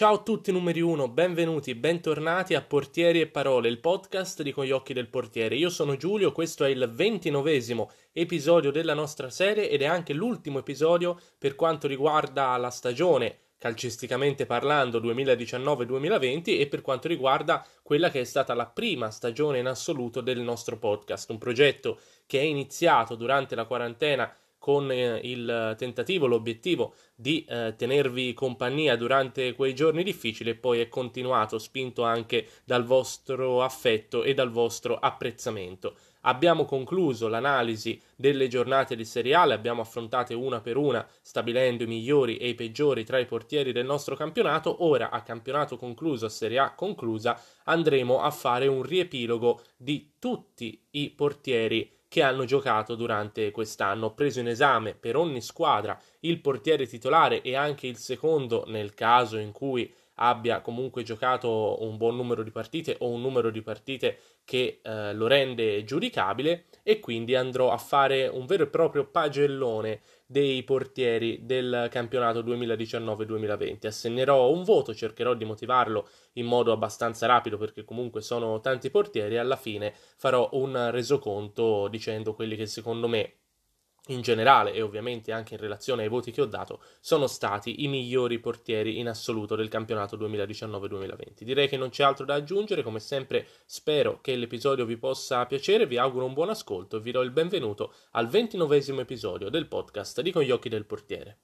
Ciao a tutti numeri 1, benvenuti, bentornati a Portieri e Parole, il podcast di Con gli occhi del portiere. Io sono Giulio, questo è il ventinovesimo episodio della nostra serie ed è anche l'ultimo episodio per quanto riguarda la stagione calcisticamente parlando 2019-2020 e per quanto riguarda quella che è stata la prima stagione in assoluto del nostro podcast, un progetto che è iniziato durante la quarantena con eh, il tentativo, l'obiettivo di eh, tenervi compagnia durante quei giorni difficili e poi è continuato, spinto anche dal vostro affetto e dal vostro apprezzamento. Abbiamo concluso l'analisi delle giornate di seriale, abbiamo affrontate una per una, stabilendo i migliori e i peggiori tra i portieri del nostro campionato. Ora, a campionato concluso, a Serie A conclusa, andremo a fare un riepilogo di tutti i portieri che hanno giocato durante quest'anno. Ho preso in esame per ogni squadra il portiere titolare e anche il secondo nel caso in cui abbia comunque giocato un buon numero di partite o un numero di partite che eh, lo rende giudicabile e quindi andrò a fare un vero e proprio pagellone dei portieri del campionato 2019-2020. Assegnerò un voto, cercherò di motivarlo in modo abbastanza rapido perché comunque sono tanti portieri e alla fine farò un resoconto dicendo quelli che secondo me in generale e ovviamente anche in relazione ai voti che ho dato, sono stati i migliori portieri in assoluto del campionato 2019-2020. Direi che non c'è altro da aggiungere, come sempre spero che l'episodio vi possa piacere, vi auguro un buon ascolto e vi do il benvenuto al ventinovesimo episodio del podcast di Con gli occhi del portiere.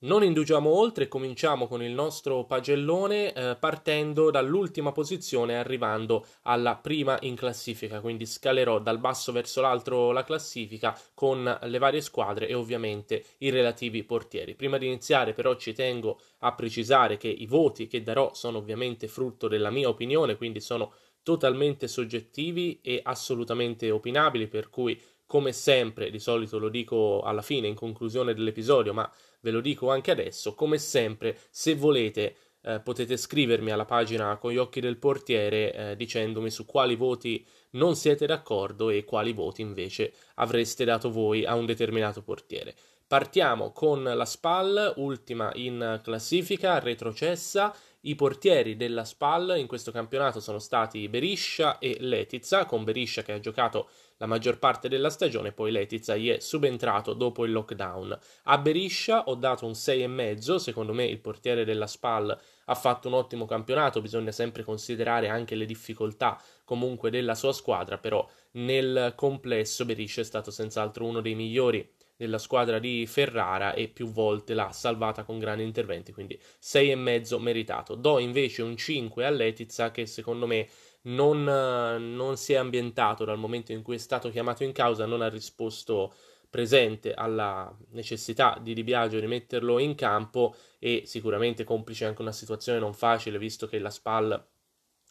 Non indugiamo oltre e cominciamo con il nostro pagellone eh, partendo dall'ultima posizione arrivando alla prima in classifica, quindi scalerò dal basso verso l'alto la classifica con le varie squadre e ovviamente i relativi portieri. Prima di iniziare però ci tengo a precisare che i voti che darò sono ovviamente frutto della mia opinione, quindi sono totalmente soggettivi e assolutamente opinabili, per cui come sempre, di solito lo dico alla fine, in conclusione dell'episodio, ma ve lo dico anche adesso, come sempre, se volete eh, potete scrivermi alla pagina con gli occhi del portiere eh, dicendomi su quali voti non siete d'accordo e quali voti invece avreste dato voi a un determinato portiere. Partiamo con la SPAL, ultima in classifica, retrocessa. I portieri della SPAL in questo campionato sono stati Beriscia e Letizza, con Beriscia che ha giocato la maggior parte della stagione, poi Letizia gli è subentrato dopo il lockdown. A Beriscia ho dato un 6,5, secondo me il portiere della SPAL ha fatto un ottimo campionato, bisogna sempre considerare anche le difficoltà comunque della sua squadra, però nel complesso Beriscia è stato senz'altro uno dei migliori della squadra di Ferrara e più volte l'ha salvata con grandi interventi, quindi 6,5 meritato. Do invece un 5 a Letizia che secondo me non, non si è ambientato dal momento in cui è stato chiamato in causa, non ha risposto presente alla necessità di Di Biagio di metterlo in campo e sicuramente complice anche una situazione non facile visto che la SPAL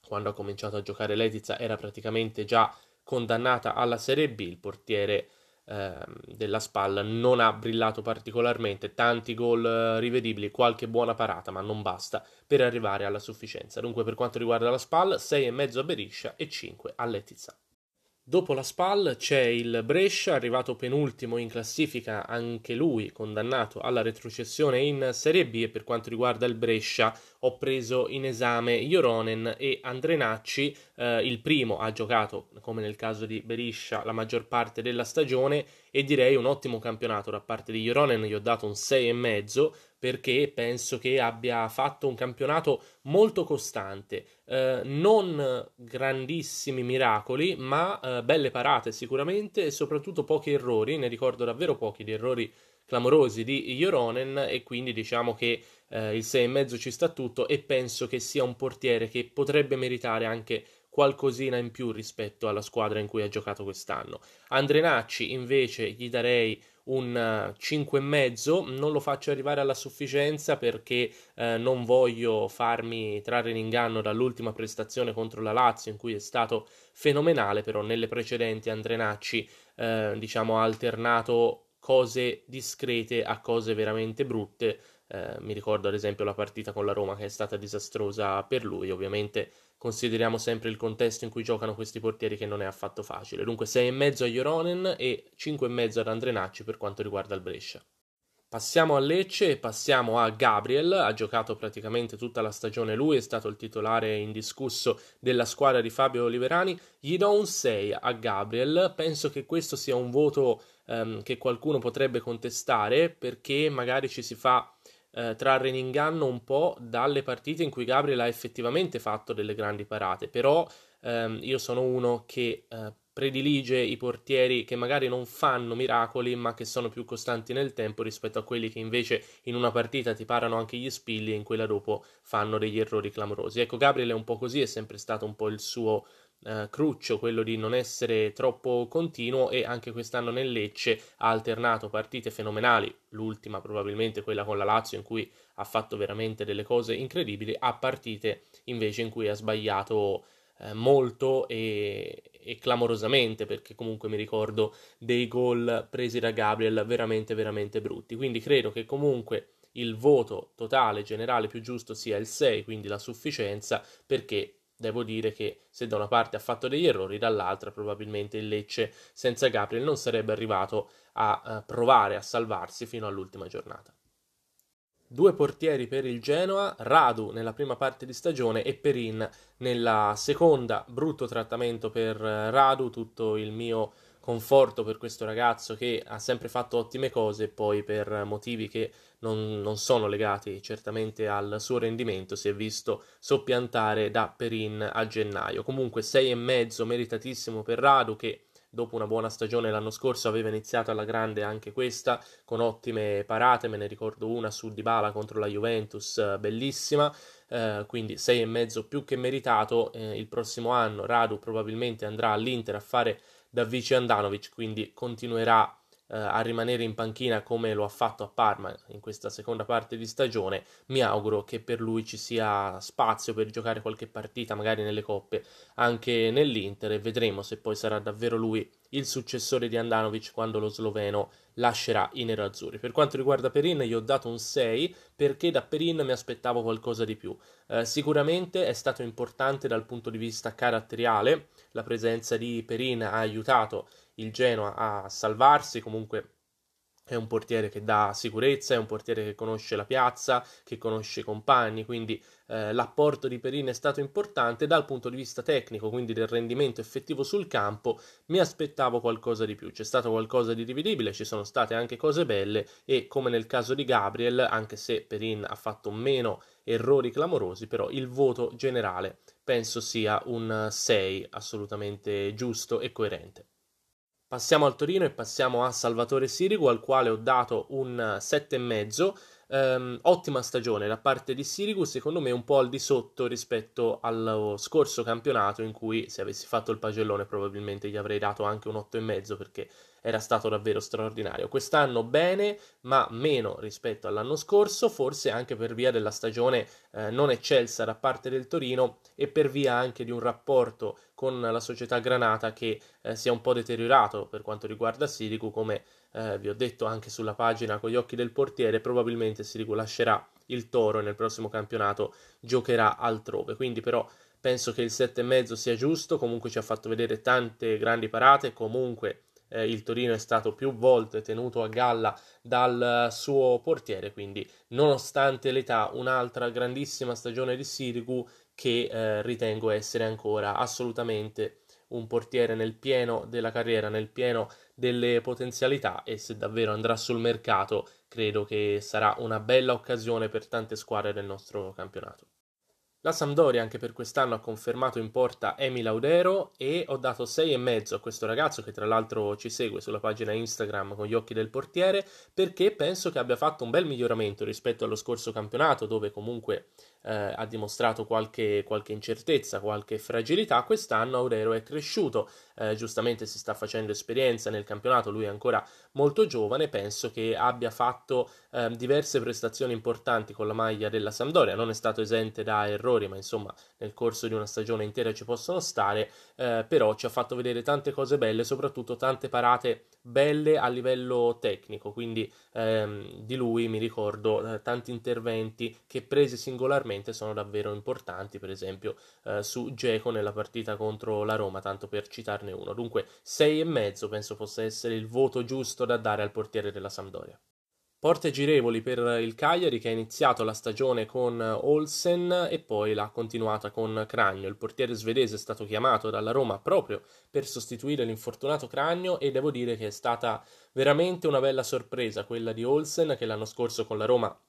quando ha cominciato a giocare Letizia era praticamente già condannata alla Serie B, il portiere eh, della SPAL non ha brillato particolarmente, tanti gol eh, rivedibili, qualche buona parata, ma non basta per arrivare alla sufficienza. Dunque per quanto riguarda la SPAL, 6,5 a Beriscia e 5 a Letizia. Dopo la SPAL c'è il Brescia, arrivato penultimo in classifica, anche lui condannato alla retrocessione in Serie B e per quanto riguarda il Brescia ho preso in esame Joronen e Andrenacci, eh, il primo ha giocato, come nel caso di Beriscia, la maggior parte della stagione e direi un ottimo campionato da parte di Joronen, gli ho dato un 6,5 perché penso che abbia fatto un campionato molto costante, eh, non grandissimi miracoli, ma eh, belle parate sicuramente e soprattutto pochi errori, ne ricordo davvero pochi di errori clamorosi di Joronen e quindi diciamo che eh, il 6,5 ci sta tutto e penso che sia un portiere che potrebbe meritare anche qualcosina in più rispetto alla squadra in cui ha giocato quest'anno. Andrenacci invece gli darei un 5,5, non lo faccio arrivare alla sufficienza perché eh, non voglio farmi trarre in inganno dall'ultima prestazione contro la Lazio in cui è stato fenomenale, però nelle precedenti Andrenacci eh, diciamo ha alternato cose discrete a cose veramente brutte. Eh, mi ricordo ad esempio la partita con la Roma che è stata disastrosa per lui, ovviamente consideriamo sempre il contesto in cui giocano questi portieri che non è affatto facile. Dunque 6,5 a Joronen e 5,5 ad Andrenacci per quanto riguarda il Brescia. Passiamo a Lecce e passiamo a Gabriel, ha giocato praticamente tutta la stagione lui, è stato il titolare indiscusso della squadra di Fabio Oliverani, gli do un 6 a Gabriel, penso che questo sia un voto ehm, che qualcuno potrebbe contestare perché magari ci si fa eh, trarre in inganno un po' dalle partite in cui Gabriel ha effettivamente fatto delle grandi parate, però ehm, io sono uno che eh, predilige i portieri che magari non fanno miracoli ma che sono più costanti nel tempo rispetto a quelli che invece in una partita ti parano anche gli spilli e in quella dopo fanno degli errori clamorosi. Ecco, Gabriel è un po' così, è sempre stato un po' il suo eh, cruccio, quello di non essere troppo continuo e anche quest'anno nel Lecce ha alternato partite fenomenali, l'ultima probabilmente quella con la Lazio in cui ha fatto veramente delle cose incredibili, a partite invece in cui ha sbagliato eh, molto e, e, clamorosamente perché comunque mi ricordo dei gol presi da Gabriel veramente veramente brutti. Quindi credo che comunque il voto totale generale più giusto sia il 6 quindi la sufficienza perché devo dire che se da una parte ha fatto degli errori dall'altra probabilmente il Lecce senza Gabriel non sarebbe arrivato a, a provare a salvarsi fino all'ultima giornata Due portieri per il Genoa, Radu nella prima parte di stagione e Perin nella seconda. Brutto trattamento per eh, Radu, tutto il mio conforto per questo ragazzo che ha sempre fatto ottime cose e poi per motivi che non, non, sono legati certamente al suo rendimento si è visto soppiantare da Perin a gennaio. Comunque 6,5 meritatissimo per Radu che dopo una buona stagione l'anno scorso aveva iniziato alla grande anche questa con ottime parate, me ne ricordo una su Dybala contro la Juventus eh, bellissima, eh, quindi 6,5 più che meritato, eh, il prossimo anno Radu probabilmente andrà all'Inter a fare da vice Andanovic, quindi continuerà eh, a rimanere in panchina come lo ha fatto a Parma in questa seconda parte di stagione, mi auguro che per lui ci sia spazio per giocare qualche partita, magari nelle coppe, anche nell'Inter e vedremo se poi sarà davvero lui il successore di Andanovic quando lo sloveno lascerà i nerazzurri. Per quanto riguarda Perin, gli ho dato un 6 perché da Perin mi aspettavo qualcosa di più. Eh, sicuramente è stato importante dal punto di vista caratteriale, la presenza di Perin ha aiutato il Genoa a salvarsi, comunque è un portiere che dà sicurezza, è un portiere che conosce la piazza, che conosce i compagni, quindi eh, l'apporto di Perin è stato importante dal punto di vista tecnico, quindi del rendimento effettivo sul campo, mi aspettavo qualcosa di più, c'è stato qualcosa di dividibile, ci sono state anche cose belle e come nel caso di Gabriel, anche se Perin ha fatto meno errori clamorosi, però il voto generale penso sia un 6 assolutamente giusto e coerente. Passiamo al Torino e passiamo a Salvatore Sirigu, al quale ho dato un 7,5. Um, ottima stagione da parte di Sirigu, secondo me un po' al di sotto rispetto allo scorso campionato in cui se avessi fatto il pagellone probabilmente gli avrei dato anche un 8,5 perché era stato davvero straordinario. Quest'anno bene, ma meno rispetto all'anno scorso, forse anche per via della stagione eh, non eccelsa da parte del Torino e per via anche di un rapporto con la società Granata che eh, si è un po' deteriorato per quanto riguarda Sirigu, come eh, vi ho detto anche sulla pagina con gli occhi del portiere, probabilmente Sirigu lascerà il Toro e nel prossimo campionato giocherà altrove. Quindi però penso che il 7,5 sia giusto, comunque ci ha fatto vedere tante grandi parate, comunque eh, il Torino è stato più volte tenuto a galla dal suo portiere, quindi nonostante l'età un'altra grandissima stagione di Sirigu che eh, ritengo essere ancora assolutamente un portiere nel pieno della carriera, nel pieno delle potenzialità e se davvero andrà sul mercato credo che sarà una bella occasione per tante squadre del nostro campionato. La Sampdoria anche per quest'anno ha confermato in porta Emi Laudero e ho dato 6,5 a questo ragazzo che tra l'altro ci segue sulla pagina Instagram con gli occhi del portiere perché penso che abbia fatto un bel miglioramento rispetto allo scorso campionato dove comunque eh, ha dimostrato qualche, qualche, incertezza, qualche fragilità, quest'anno Aurero è cresciuto, eh, giustamente si sta facendo esperienza nel campionato, lui è ancora molto giovane, penso che abbia fatto eh, diverse prestazioni importanti con la maglia della Sampdoria, non è stato esente da errori, ma insomma nel corso di una stagione intera ci possono stare, eh, però ci ha fatto vedere tante cose belle, soprattutto tante parate belle a livello tecnico, quindi ehm, di lui mi ricordo eh, tanti interventi che presi singolarmente sono davvero importanti, per esempio eh, su Geco nella partita contro la Roma, tanto per citarne uno. Dunque e mezzo penso possa essere il voto giusto da dare al portiere della Sampdoria. Porte girevoli per il Cagliari che ha iniziato la stagione con Olsen e poi l'ha continuata con Cragno. Il portiere svedese è stato chiamato dalla Roma proprio per sostituire l'infortunato Cragno e devo dire che è stata veramente una bella sorpresa quella di Olsen che l'anno scorso con la Roma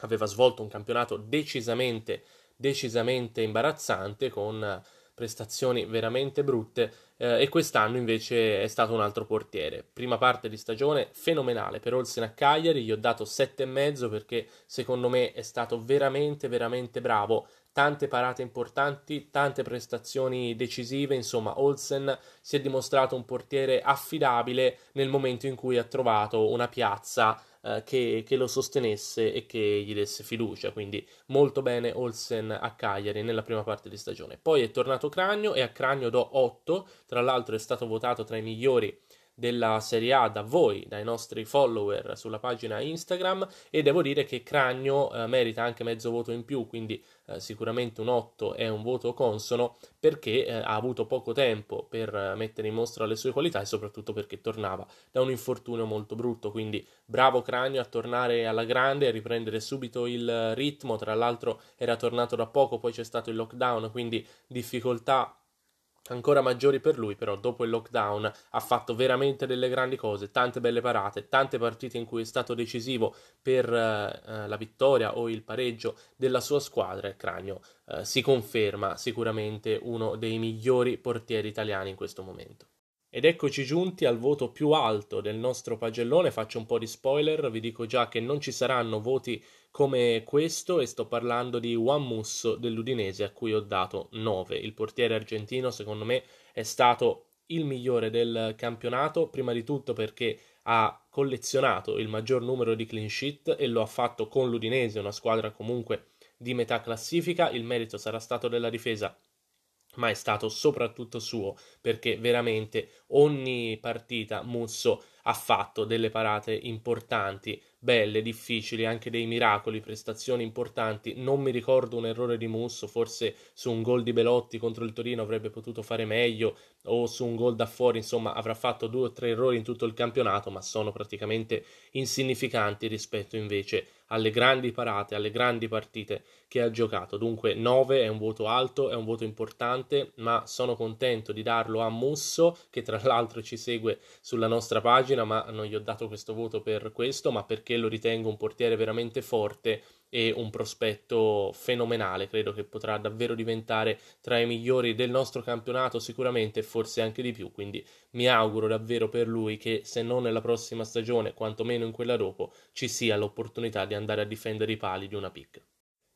aveva svolto un campionato decisamente, decisamente imbarazzante con prestazioni veramente brutte eh, e quest'anno invece è stato un altro portiere. Prima parte di stagione fenomenale per Olsen a Cagliari, gli ho dato 7,5 perché secondo me è stato veramente veramente bravo, tante parate importanti, tante prestazioni decisive, insomma Olsen si è dimostrato un portiere affidabile nel momento in cui ha trovato una piazza eh, che, che, lo sostenesse e che gli desse fiducia. Quindi molto bene Olsen a Cagliari nella prima parte di stagione. Poi è tornato Cragno e a Cragno do 8, tra l'altro è stato votato tra i migliori della Serie A da voi, dai nostri follower sulla pagina Instagram e devo dire che Cragno eh, merita anche mezzo voto in più, quindi eh, sicuramente un 8 è un voto consono perché eh, ha avuto poco tempo per eh, mettere in mostra le sue qualità e soprattutto perché tornava da un infortunio molto brutto, quindi bravo Cragno a tornare alla grande, a riprendere subito il ritmo, tra l'altro era tornato da poco, poi c'è stato il lockdown, quindi difficoltà ancora maggiori per lui, però dopo il lockdown ha fatto veramente delle grandi cose, tante belle parate, tante partite in cui è stato decisivo per eh, eh la vittoria o il pareggio della sua squadra. E Cragno eh, si conferma sicuramente uno dei migliori portieri italiani in questo momento. Ed eccoci giunti al voto più alto del nostro pagellone, faccio un po' di spoiler, vi dico già che non ci saranno voti come questo e sto parlando di Juan Musso dell'Udinese a cui ho dato 9. Il portiere argentino secondo me è stato il migliore del campionato, prima di tutto perché ha collezionato il maggior numero di clean sheet e lo ha fatto con l'Udinese, una squadra comunque di metà classifica, il merito sarà stato della difesa ma è stato soprattutto suo perché veramente ogni partita Musso ha fatto delle parate importanti, belle, difficili, anche dei miracoli, prestazioni importanti. Non mi ricordo un errore di Musso, forse su un gol di Belotti contro il Torino avrebbe potuto fare meglio o su un gol da fuori, insomma, avrà fatto due o tre errori in tutto il campionato, ma sono praticamente insignificanti rispetto invece alle grandi parate, alle grandi partite che ha giocato. Dunque 9 è un voto alto, è un voto importante, ma sono contento di darlo a Musso, che tra l'altro ci segue sulla nostra pagina, ma non gli ho dato questo voto per questo, ma perché lo ritengo un portiere veramente forte e un prospetto fenomenale. Credo che potrà davvero diventare tra i migliori del nostro campionato, sicuramente, e forse anche di più. Quindi mi auguro davvero per lui che, se non nella prossima stagione, quantomeno in quella dopo, ci sia l'opportunità di andare a difendere i pali di una pick.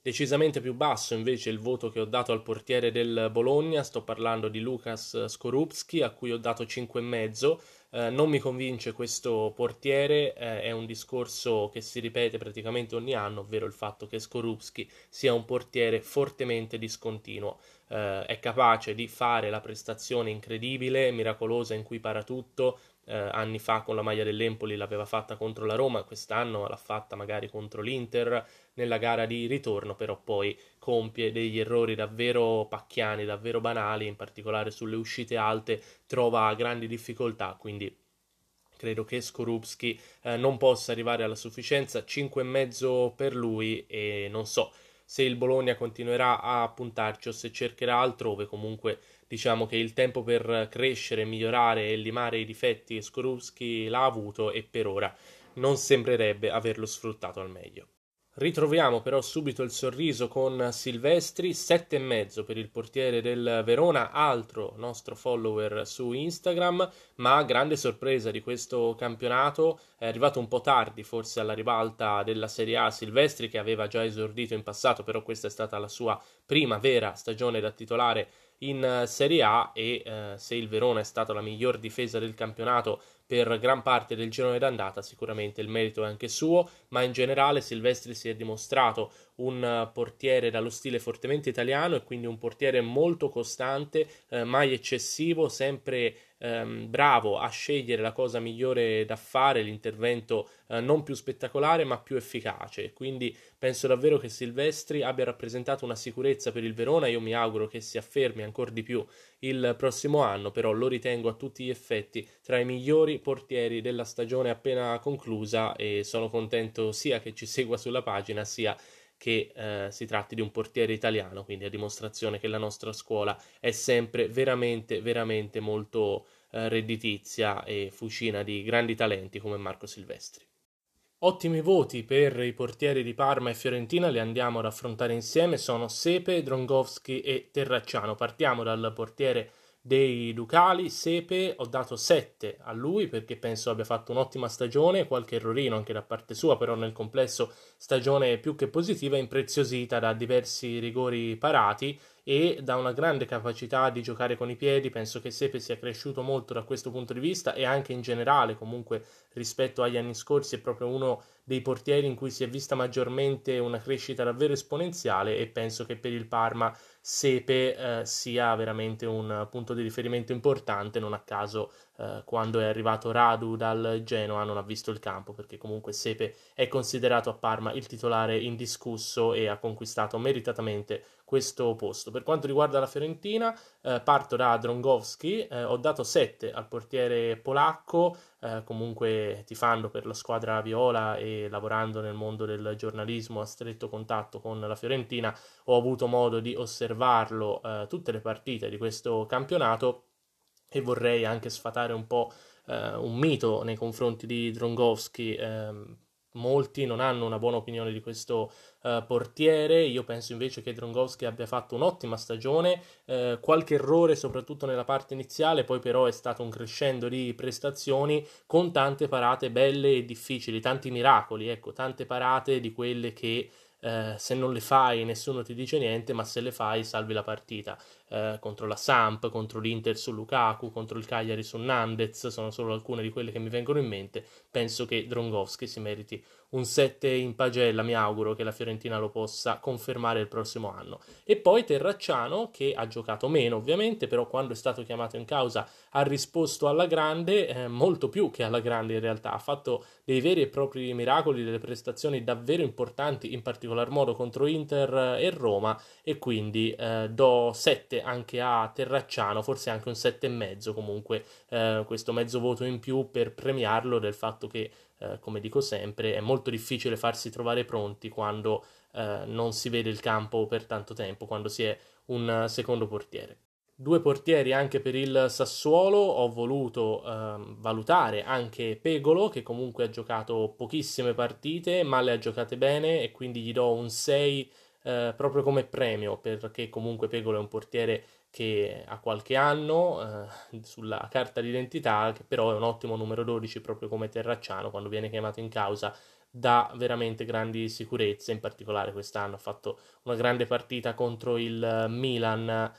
Decisamente più basso invece il voto che ho dato al portiere del Bologna, sto parlando di Lukas Skorupski a cui ho dato 5,5 eh, non mi convince questo portiere, eh, è un discorso che si ripete praticamente ogni anno, ovvero il fatto che Skorupski sia un portiere fortemente discontinuo. Eh, è capace di fare la prestazione incredibile, miracolosa in cui para tutto, eh, anni fa con la maglia dell'Empoli l'aveva fatta contro la Roma, quest'anno l'ha fatta magari contro l'Inter nella gara di ritorno, però poi compie degli errori davvero pacchiani, davvero banali, in particolare sulle uscite alte trova grandi difficoltà, quindi credo che Skorupski eh, non possa arrivare alla sufficienza, 5,5 per lui e non so se il Bologna continuerà a puntarci o se cercherà altrove, comunque diciamo che il tempo per crescere, migliorare e limare i difetti che Skorupski l'ha avuto e per ora non sembrerebbe averlo sfruttato al meglio. Ritroviamo però subito il sorriso con Silvestri, 7,5 per il portiere del Verona, altro nostro follower su Instagram, ma grande sorpresa di questo campionato, è arrivato un po' tardi forse alla ribalta della Serie A Silvestri che aveva già esordito in passato, però questa è stata la sua prima vera stagione da titolare in Serie A e eh, se il Verona è stata la miglior difesa del campionato per gran parte del girone d'andata sicuramente il merito è anche suo, ma in generale Silvestri si è dimostrato un portiere dallo stile fortemente italiano e quindi un portiere molto costante, eh, mai eccessivo, sempre ehm, bravo a scegliere la cosa migliore da fare, l'intervento eh, non più spettacolare ma più efficace. Quindi penso davvero che Silvestri abbia rappresentato una sicurezza per il Verona, io mi auguro che si affermi ancora di più il prossimo anno, però lo ritengo a tutti gli effetti tra i migliori portieri della stagione appena conclusa e sono contento sia che ci segua sulla pagina sia che eh, si tratti di un portiere italiano, quindi a dimostrazione che la nostra scuola è sempre veramente, veramente molto eh, redditizia e fucina di grandi talenti come Marco Silvestri. Ottimi voti per i portieri di Parma e Fiorentina, li andiamo ad affrontare insieme, sono Sepe, Drongowski e Terracciano. Partiamo dal portiere dei Ducali, Sepe, ho dato 7 a lui perché penso abbia fatto un'ottima stagione, qualche errorino anche da parte sua, però nel complesso stagione più che positiva, impreziosita da diversi rigori parati e da una grande capacità di giocare con i piedi, penso che Sepe sia cresciuto molto da questo punto di vista e anche in generale comunque rispetto agli anni scorsi è proprio uno dei portieri in cui si è vista maggiormente una crescita davvero esponenziale e penso che per il Parma Sepe eh, sia veramente un punto di riferimento importante, non a caso eh, quando è arrivato Radu dal Genoa non ha visto il campo perché comunque Sepe è considerato a Parma il titolare indiscusso e ha conquistato meritatamente questo posto. Per quanto riguarda la Fiorentina, eh, parto da Drongowski, eh, ho dato 7 al portiere polacco, eh, comunque tifando per la squadra viola e lavorando nel mondo del giornalismo a stretto contatto con la Fiorentina, ho avuto modo di osservarlo eh, tutte le partite di questo campionato e vorrei anche sfatare un po' eh, un mito nei confronti di Drongowski. Molti non hanno una buona opinione di questo uh, portiere. Io penso invece che Drongowski abbia fatto un'ottima stagione, uh, qualche errore soprattutto nella parte iniziale, poi però è stato un crescendo di prestazioni con tante parate belle e difficili, tanti miracoli, ecco, tante parate di quelle che eh, se non le fai nessuno ti dice niente, ma se le fai salvi la partita. Eh, contro la Samp, contro l'Inter su Lukaku, contro il Cagliari su Nandez, sono solo alcune di quelle che mi vengono in mente. Penso che Drongowski si meriti un 7 in pagella, mi auguro che la Fiorentina lo possa confermare il prossimo anno. E poi Terracciano, che ha giocato meno ovviamente, però quando è stato chiamato in causa ha risposto alla grande, eh, molto più che alla grande in realtà, ha fatto dei veri e propri miracoli, delle prestazioni davvero importanti, in particolar modo contro Inter e Roma, e quindi eh, do 7 anche a Terracciano, forse anche un 7,5 comunque, eh, questo mezzo voto in più per premiarlo del fatto che, eh, come dico sempre, è molto difficile farsi trovare pronti quando eh, non si vede il campo per tanto tempo, quando si è un secondo portiere. Due portieri anche per il Sassuolo, ho voluto eh, valutare anche Pegolo che comunque ha giocato pochissime partite ma le ha giocate bene e quindi gli do un 6 eh, proprio come premio, perché comunque Pegolo è un portiere che ha qualche anno eh, sulla carta d'identità, che però è un ottimo numero 12 proprio come Terracciano quando viene chiamato in causa dà veramente grandi sicurezze, in particolare quest'anno ha fatto una grande partita contro il Milan eh,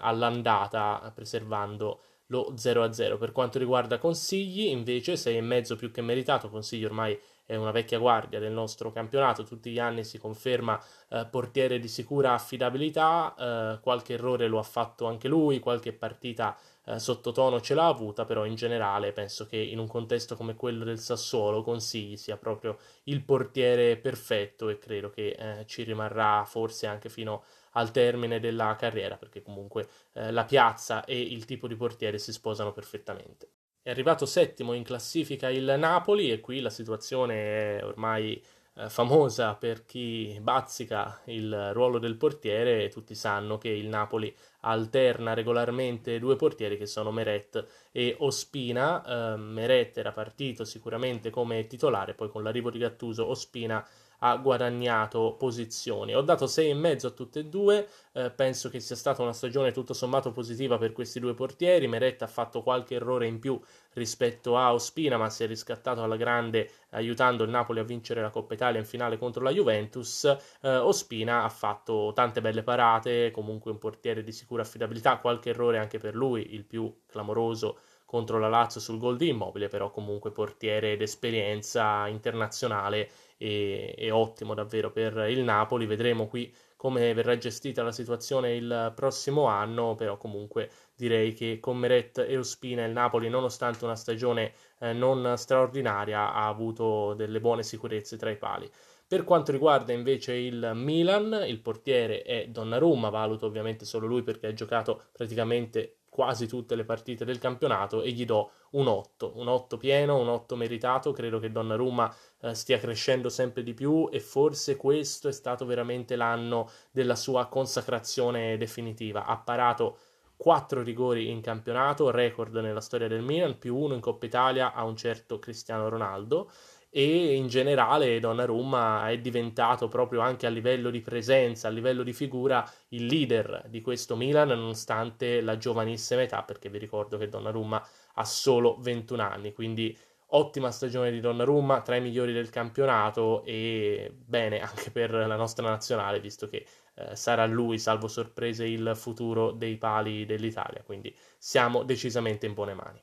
all'andata preservando lo 0-0. Per quanto riguarda Consigli, invece 6,5 più che meritato, Consigli ormai è una vecchia guardia del nostro campionato, tutti gli anni si conferma eh, portiere di sicura affidabilità, eh, qualche errore lo ha fatto anche lui, qualche partita eh, sottotono ce l'ha avuta, però in generale penso che in un contesto come quello del Sassuolo Consigli sia proprio il portiere perfetto e credo che eh, ci rimarrà forse anche fino al termine della carriera, perché comunque eh, la piazza e il tipo di portiere si sposano perfettamente. È arrivato settimo in classifica il Napoli e qui la situazione è ormai eh, famosa per chi bazzica il ruolo del portiere. Tutti sanno che il Napoli alterna regolarmente due portieri che sono Meret e Ospina. Eh, Meret era partito sicuramente come titolare, poi con l'arrivo di Gattuso Ospina ha guadagnato posizioni. Ho dato 6,5 a tutte e due, eh, penso che sia stata una stagione tutto sommato positiva per questi due portieri, Meret ha fatto qualche errore in più rispetto a Ospina, ma si è riscattato alla grande aiutando il Napoli a vincere la Coppa Italia in finale contro la Juventus. Eh, Ospina ha fatto tante belle parate, comunque un portiere di sicura affidabilità, qualche errore anche per lui, il più clamoroso contro la Lazio sul gol di Immobile, però comunque portiere d'esperienza internazionale e, e ottimo davvero per il Napoli. Vedremo qui come verrà gestita la situazione il prossimo anno, però comunque direi che con Meret e Ospina il Napoli, nonostante una stagione eh, non straordinaria, ha avuto delle buone sicurezze tra i pali. Per quanto riguarda invece il Milan, il portiere è Donnarumma, valuto ovviamente solo lui perché ha giocato praticamente quasi tutte le partite del campionato e gli do un 8, un 8 pieno, un 8 meritato, credo che Donnarumma eh, stia crescendo sempre di più e forse questo è stato veramente l'anno della sua consacrazione definitiva, ha parato 4 rigori in campionato, record nella storia del Milan, più uno in Coppa Italia a un certo Cristiano Ronaldo e in generale Donnarumma è diventato proprio anche a livello di presenza, a livello di figura, il leader di questo Milan nonostante la giovanissima età, perché vi ricordo che Donnarumma ha solo 21 anni, quindi ottima stagione di Donnarumma, tra i migliori del campionato e bene anche per la nostra nazionale, visto che eh, sarà lui, salvo sorprese, il futuro dei pali dell'Italia, quindi siamo decisamente in buone mani.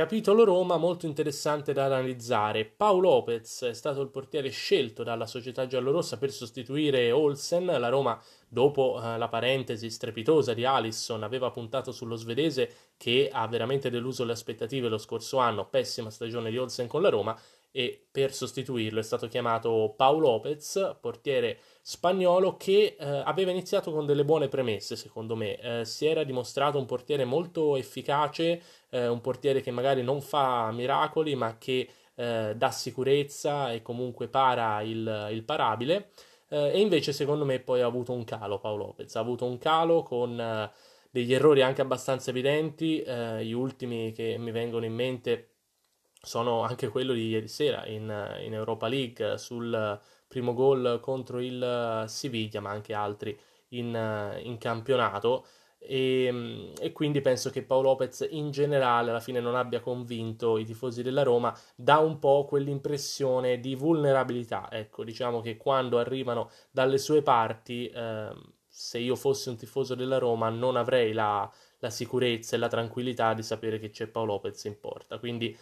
Capitolo Roma molto interessante da analizzare. Paolo Lopez è stato il portiere scelto dalla società giallorossa per sostituire Olsen. La Roma, dopo eh, la parentesi strepitosa di Alisson, aveva puntato sullo svedese che ha veramente deluso le aspettative lo scorso anno. Pessima stagione di Olsen con la Roma e per sostituirlo è stato chiamato Paolo Lopez, portiere spagnolo che eh, aveva iniziato con delle buone premesse, secondo me. Eh, si era dimostrato un portiere molto efficace, eh, un portiere che magari non fa miracoli, ma che eh, dà sicurezza e comunque para il, il parabile. Eh, e invece, secondo me, poi ha avuto un calo Paolo Lopez. Ha avuto un calo con eh, degli errori anche abbastanza evidenti. gli ultimi che mi vengono in mente sono anche quello di ieri sera in, in Europa League sul primo gol contro il Siviglia, ma anche altri in, in campionato. E, e, quindi penso che Paolo Lopez in generale alla fine non abbia convinto i tifosi della Roma, dà un po' quell'impressione di vulnerabilità. Ecco, diciamo che quando arrivano dalle sue parti, eh, se io fossi un tifoso della Roma, non avrei la, la sicurezza e la tranquillità di sapere che c'è Paolo Lopez in porta. Quindi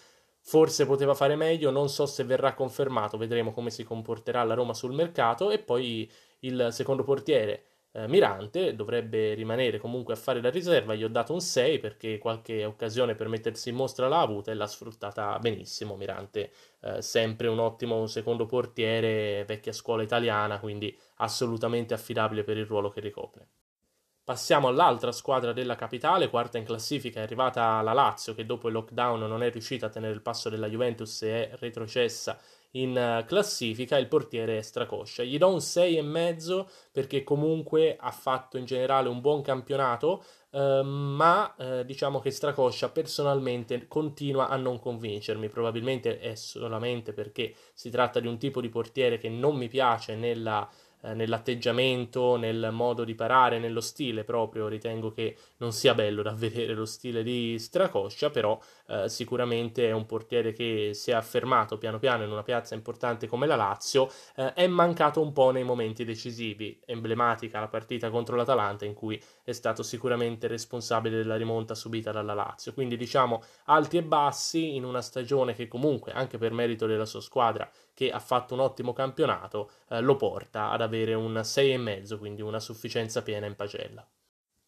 Forse poteva fare meglio, non so se verrà confermato, vedremo come si comporterà la Roma sul mercato e poi il secondo portiere eh, Mirante dovrebbe rimanere comunque a fare la riserva, gli ho dato un 6 perché qualche occasione per mettersi in mostra l'ha avuta e l'ha sfruttata benissimo Mirante, eh, sempre un ottimo secondo portiere, vecchia scuola italiana, quindi assolutamente affidabile per il ruolo che ricopre. Passiamo all'altra squadra della capitale, quarta in classifica, è arrivata la Lazio che dopo il lockdown non è riuscita a tenere il passo della Juventus e è retrocessa in eh, classifica, il portiere è Stracoscia. Gli do un 6,5 perché comunque ha fatto in generale un buon campionato, eh, ma eh, diciamo che Stracoscia personalmente continua a non convincermi, probabilmente è solamente perché si tratta di un tipo di portiere che non mi piace nella eh, nell'atteggiamento, nel modo di parare, nello stile proprio. Ritengo che non sia bello da vedere lo stile di Stracoscia, però eh, sicuramente è un portiere che si è affermato piano piano in una piazza importante come la Lazio. Eh, è mancato un po' nei momenti decisivi. Emblematica la partita contro l'Atalanta, in cui è stato sicuramente responsabile della rimonta subita dalla Lazio. Quindi diciamo alti e bassi in una stagione che comunque, anche per merito della sua squadra, che ha fatto un ottimo campionato, eh, lo porta ad avere un 6,5, quindi una sufficienza piena in pagella.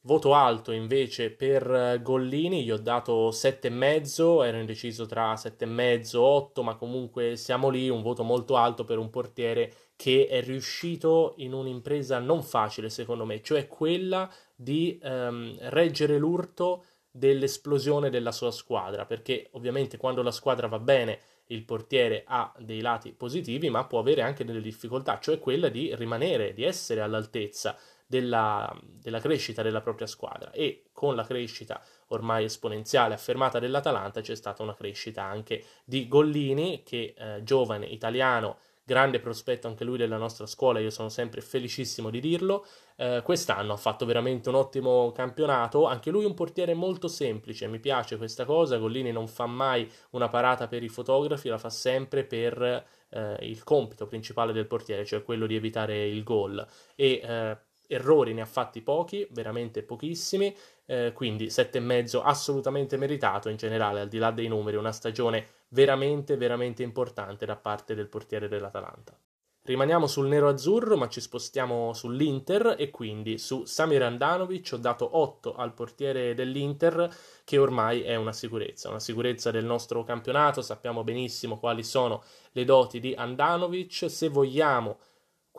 Voto alto invece per eh, Gollini, gli ho dato 7,5, ero indeciso tra 7,5 e 8, ma comunque siamo lì, un voto molto alto per un portiere che è riuscito in un'impresa non facile secondo me, cioè quella di ehm, reggere l'urto dell'esplosione della sua squadra, perché ovviamente quando la squadra va bene il portiere ha dei lati positivi, ma può avere anche delle difficoltà, cioè quella di rimanere, di essere all'altezza della, della, crescita della propria squadra. E con la crescita ormai esponenziale affermata dell'Atalanta c'è stata una crescita anche di Gollini, che eh, giovane italiano grande prospetto anche lui della nostra scuola, io sono sempre felicissimo di dirlo. Eh, quest'anno ha fatto veramente un ottimo campionato, anche lui un portiere molto semplice, mi piace questa cosa, Gollini non fa mai una parata per i fotografi, la fa sempre per eh, il compito principale del portiere, cioè quello di evitare il gol e eh, errori ne ha fatti pochi, veramente pochissimi, eh, quindi 7,5 assolutamente meritato in generale, al di là dei numeri, una stagione veramente, veramente importante da parte del portiere dell'Atalanta. Rimaniamo sul nero-azzurro, ma ci spostiamo sull'Inter e quindi su Samir Andanovic ho dato 8 al portiere dell'Inter, che ormai è una sicurezza, una sicurezza del nostro campionato, sappiamo benissimo quali sono le doti di Andanovic, se vogliamo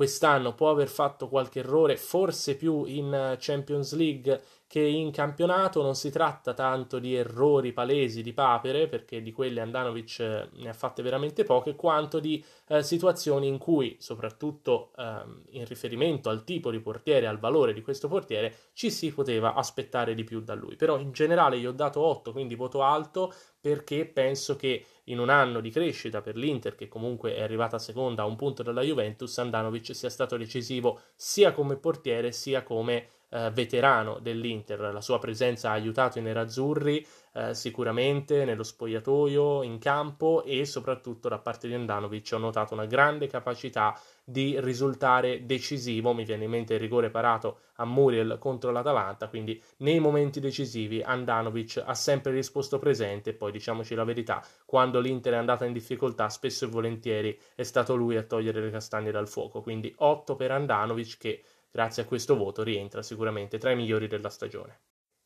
quest'anno può aver fatto qualche errore, forse più in Champions League che in campionato non si tratta tanto di errori palesi di papere, perché di quelle Andanovic eh, ne ha fatte veramente poche, quanto di eh, situazioni in cui, soprattutto eh, in riferimento al tipo di portiere, al valore di questo portiere, ci si poteva aspettare di più da lui. Però in generale gli ho dato 8, quindi voto alto, perché penso che in un anno di crescita per l'Inter, che comunque è arrivata seconda a un punto dalla Juventus, Andanovic sia stato decisivo sia come portiere sia come eh, veterano dell'Inter, la sua presenza ha aiutato i nerazzurri eh, sicuramente nello spogliatoio, in campo e soprattutto da parte di Andanovic. Ho notato una grande capacità di risultare decisivo, mi viene in mente il rigore parato a Muriel contro l'Atalanta, quindi nei momenti decisivi Andanovic ha sempre risposto presente, poi diciamoci la verità, quando l'Inter è andata in difficoltà spesso e volentieri è stato lui a togliere le castagne dal fuoco, quindi 8 per Andanovic che grazie a questo voto rientra sicuramente tra i migliori della stagione.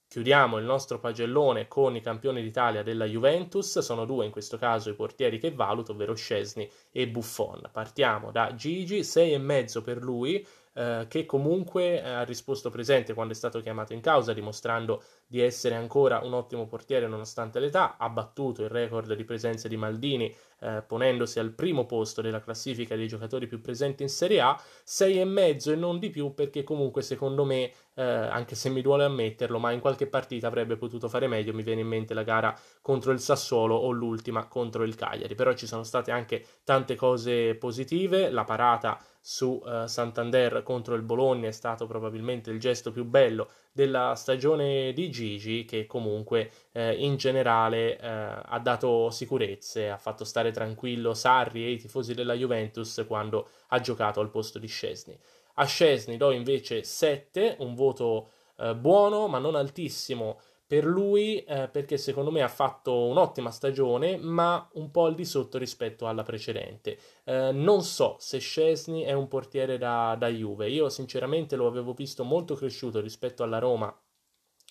Chiudiamo il nostro pagellone con i campioni d'Italia della Juventus, sono due in questo caso i portieri che valuto, ovvero Scesni e Buffon. Partiamo da Gigi, 6,5 per lui, eh, che comunque ha risposto presente quando è stato chiamato in causa, dimostrando di essere ancora un ottimo portiere nonostante l'età, ha battuto il record di presenze di Maldini eh, ponendosi al primo posto della classifica dei giocatori più presenti in Serie A, 6,5 e non di più perché comunque secondo me, eh, anche se mi duole ammetterlo, ma in qualche partita avrebbe potuto fare meglio, mi viene in mente la gara contro il Sassuolo o l'ultima contro il Cagliari, però ci sono state anche tante cose positive, la parata su uh, Santander contro il Bologna è stato probabilmente il gesto più bello della stagione di Gigi che comunque eh, in generale eh, ha dato sicurezze, ha fatto stare tranquillo Sarri e i tifosi della Juventus quando ha giocato al posto di Scesni. A Scesni do invece 7, un voto eh, buono ma non altissimo per lui eh, perché secondo me ha fatto un'ottima stagione ma un po' al di sotto rispetto alla precedente. Eh, non so se Scesni è un portiere da, da Juve, io sinceramente lo avevo visto molto cresciuto rispetto alla Roma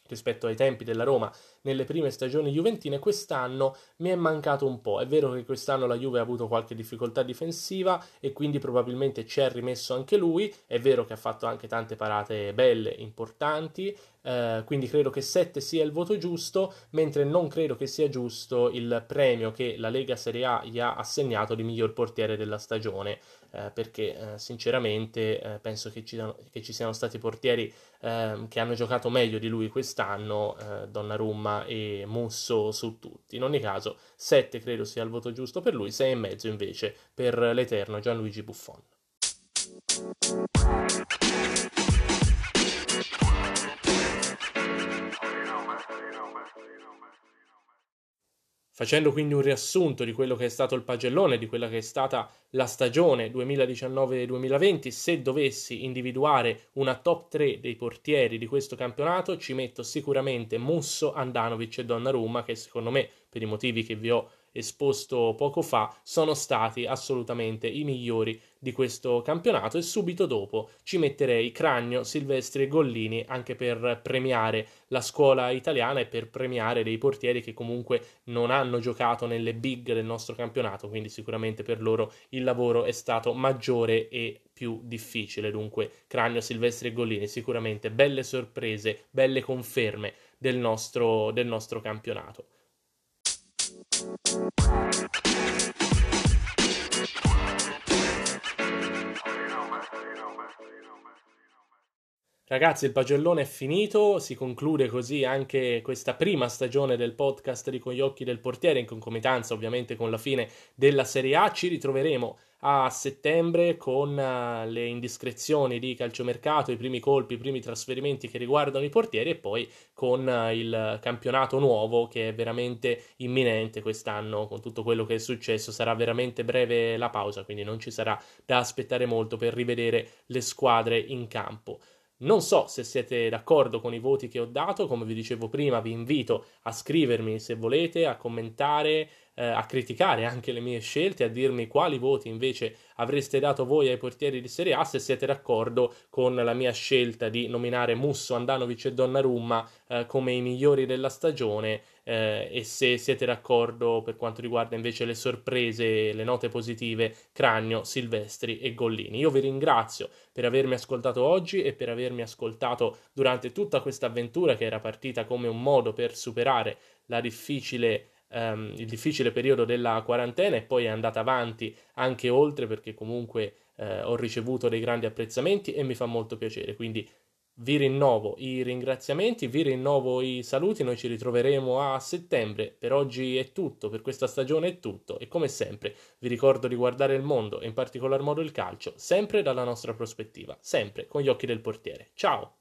rispetto ai tempi della Roma nelle prime stagioni juventine, quest'anno mi è mancato un po'. È vero che quest'anno la Juve ha avuto qualche difficoltà difensiva e quindi probabilmente ci è rimesso anche lui. È vero che ha fatto anche tante parate belle, importanti, eh, quindi credo che 7 sia il voto giusto, mentre non credo che sia giusto il premio che la Lega Serie A gli ha assegnato di miglior portiere della stagione, eh, perché eh, sinceramente eh, penso che ci, che ci, siano stati portieri ehm, che hanno giocato meglio di lui quest'anno, eh, Donnarumma e Musso su tutti. In ogni caso 7 credo sia il voto giusto per lui, 6,5 invece per l'eterno Gianluigi Buffon. Facendo quindi un riassunto di quello che è stato il pagellone, di quella che è stata la stagione 2019-2020, se dovessi individuare una top 3 dei portieri di questo campionato, ci metto sicuramente Musso, Andanovic e Donnarumma, che secondo me, per i motivi che vi ho esposto poco fa sono stati assolutamente i migliori di questo campionato e subito dopo ci metterei Cragno, Silvestri e Gollini anche per premiare la scuola italiana e per premiare dei portieri che comunque non hanno giocato nelle big del nostro campionato, quindi sicuramente per loro il lavoro è stato maggiore e più difficile. Dunque Cragno, Silvestri e Gollini sicuramente belle sorprese, belle conferme del nostro, del nostro campionato. Ragazzi, il pagellone è finito, si conclude così anche questa prima stagione del podcast di Con gli occhi del portiere, in concomitanza ovviamente con la fine della Serie A. Ci ritroveremo a settembre con uh, le indiscrezioni di calciomercato, i primi colpi, i primi trasferimenti che riguardano i portieri e poi con uh, il campionato nuovo che è veramente imminente quest'anno con tutto quello che è successo. Sarà veramente breve la pausa, quindi non ci sarà da aspettare molto per rivedere le squadre in campo. Non so se siete d'accordo con i voti che ho dato, come vi dicevo prima, vi invito a scrivermi se volete, a commentare, eh, a criticare anche le mie scelte, a dirmi quali voti invece avreste dato voi ai portieri di Serie A, se siete d'accordo con la mia scelta di nominare Musso, Andanovic e Donnarumma eh, come i migliori della stagione eh, e se siete d'accordo per quanto riguarda invece le sorprese, le note positive, Cragno, Silvestri e Gollini. Io vi ringrazio per avermi ascoltato oggi e per avermi ascoltato durante tutta questa avventura che era partita come un modo per superare la difficile ehm, il difficile periodo della quarantena e poi è andata avanti anche oltre perché comunque eh, ho ricevuto dei grandi apprezzamenti e mi fa molto piacere. Quindi vi rinnovo i ringraziamenti, vi rinnovo i saluti, noi ci ritroveremo a settembre. Per oggi è tutto, per questa stagione è tutto e come sempre vi ricordo di guardare il mondo e in particolar modo il calcio, sempre dalla nostra prospettiva, sempre con gli occhi del portiere. Ciao!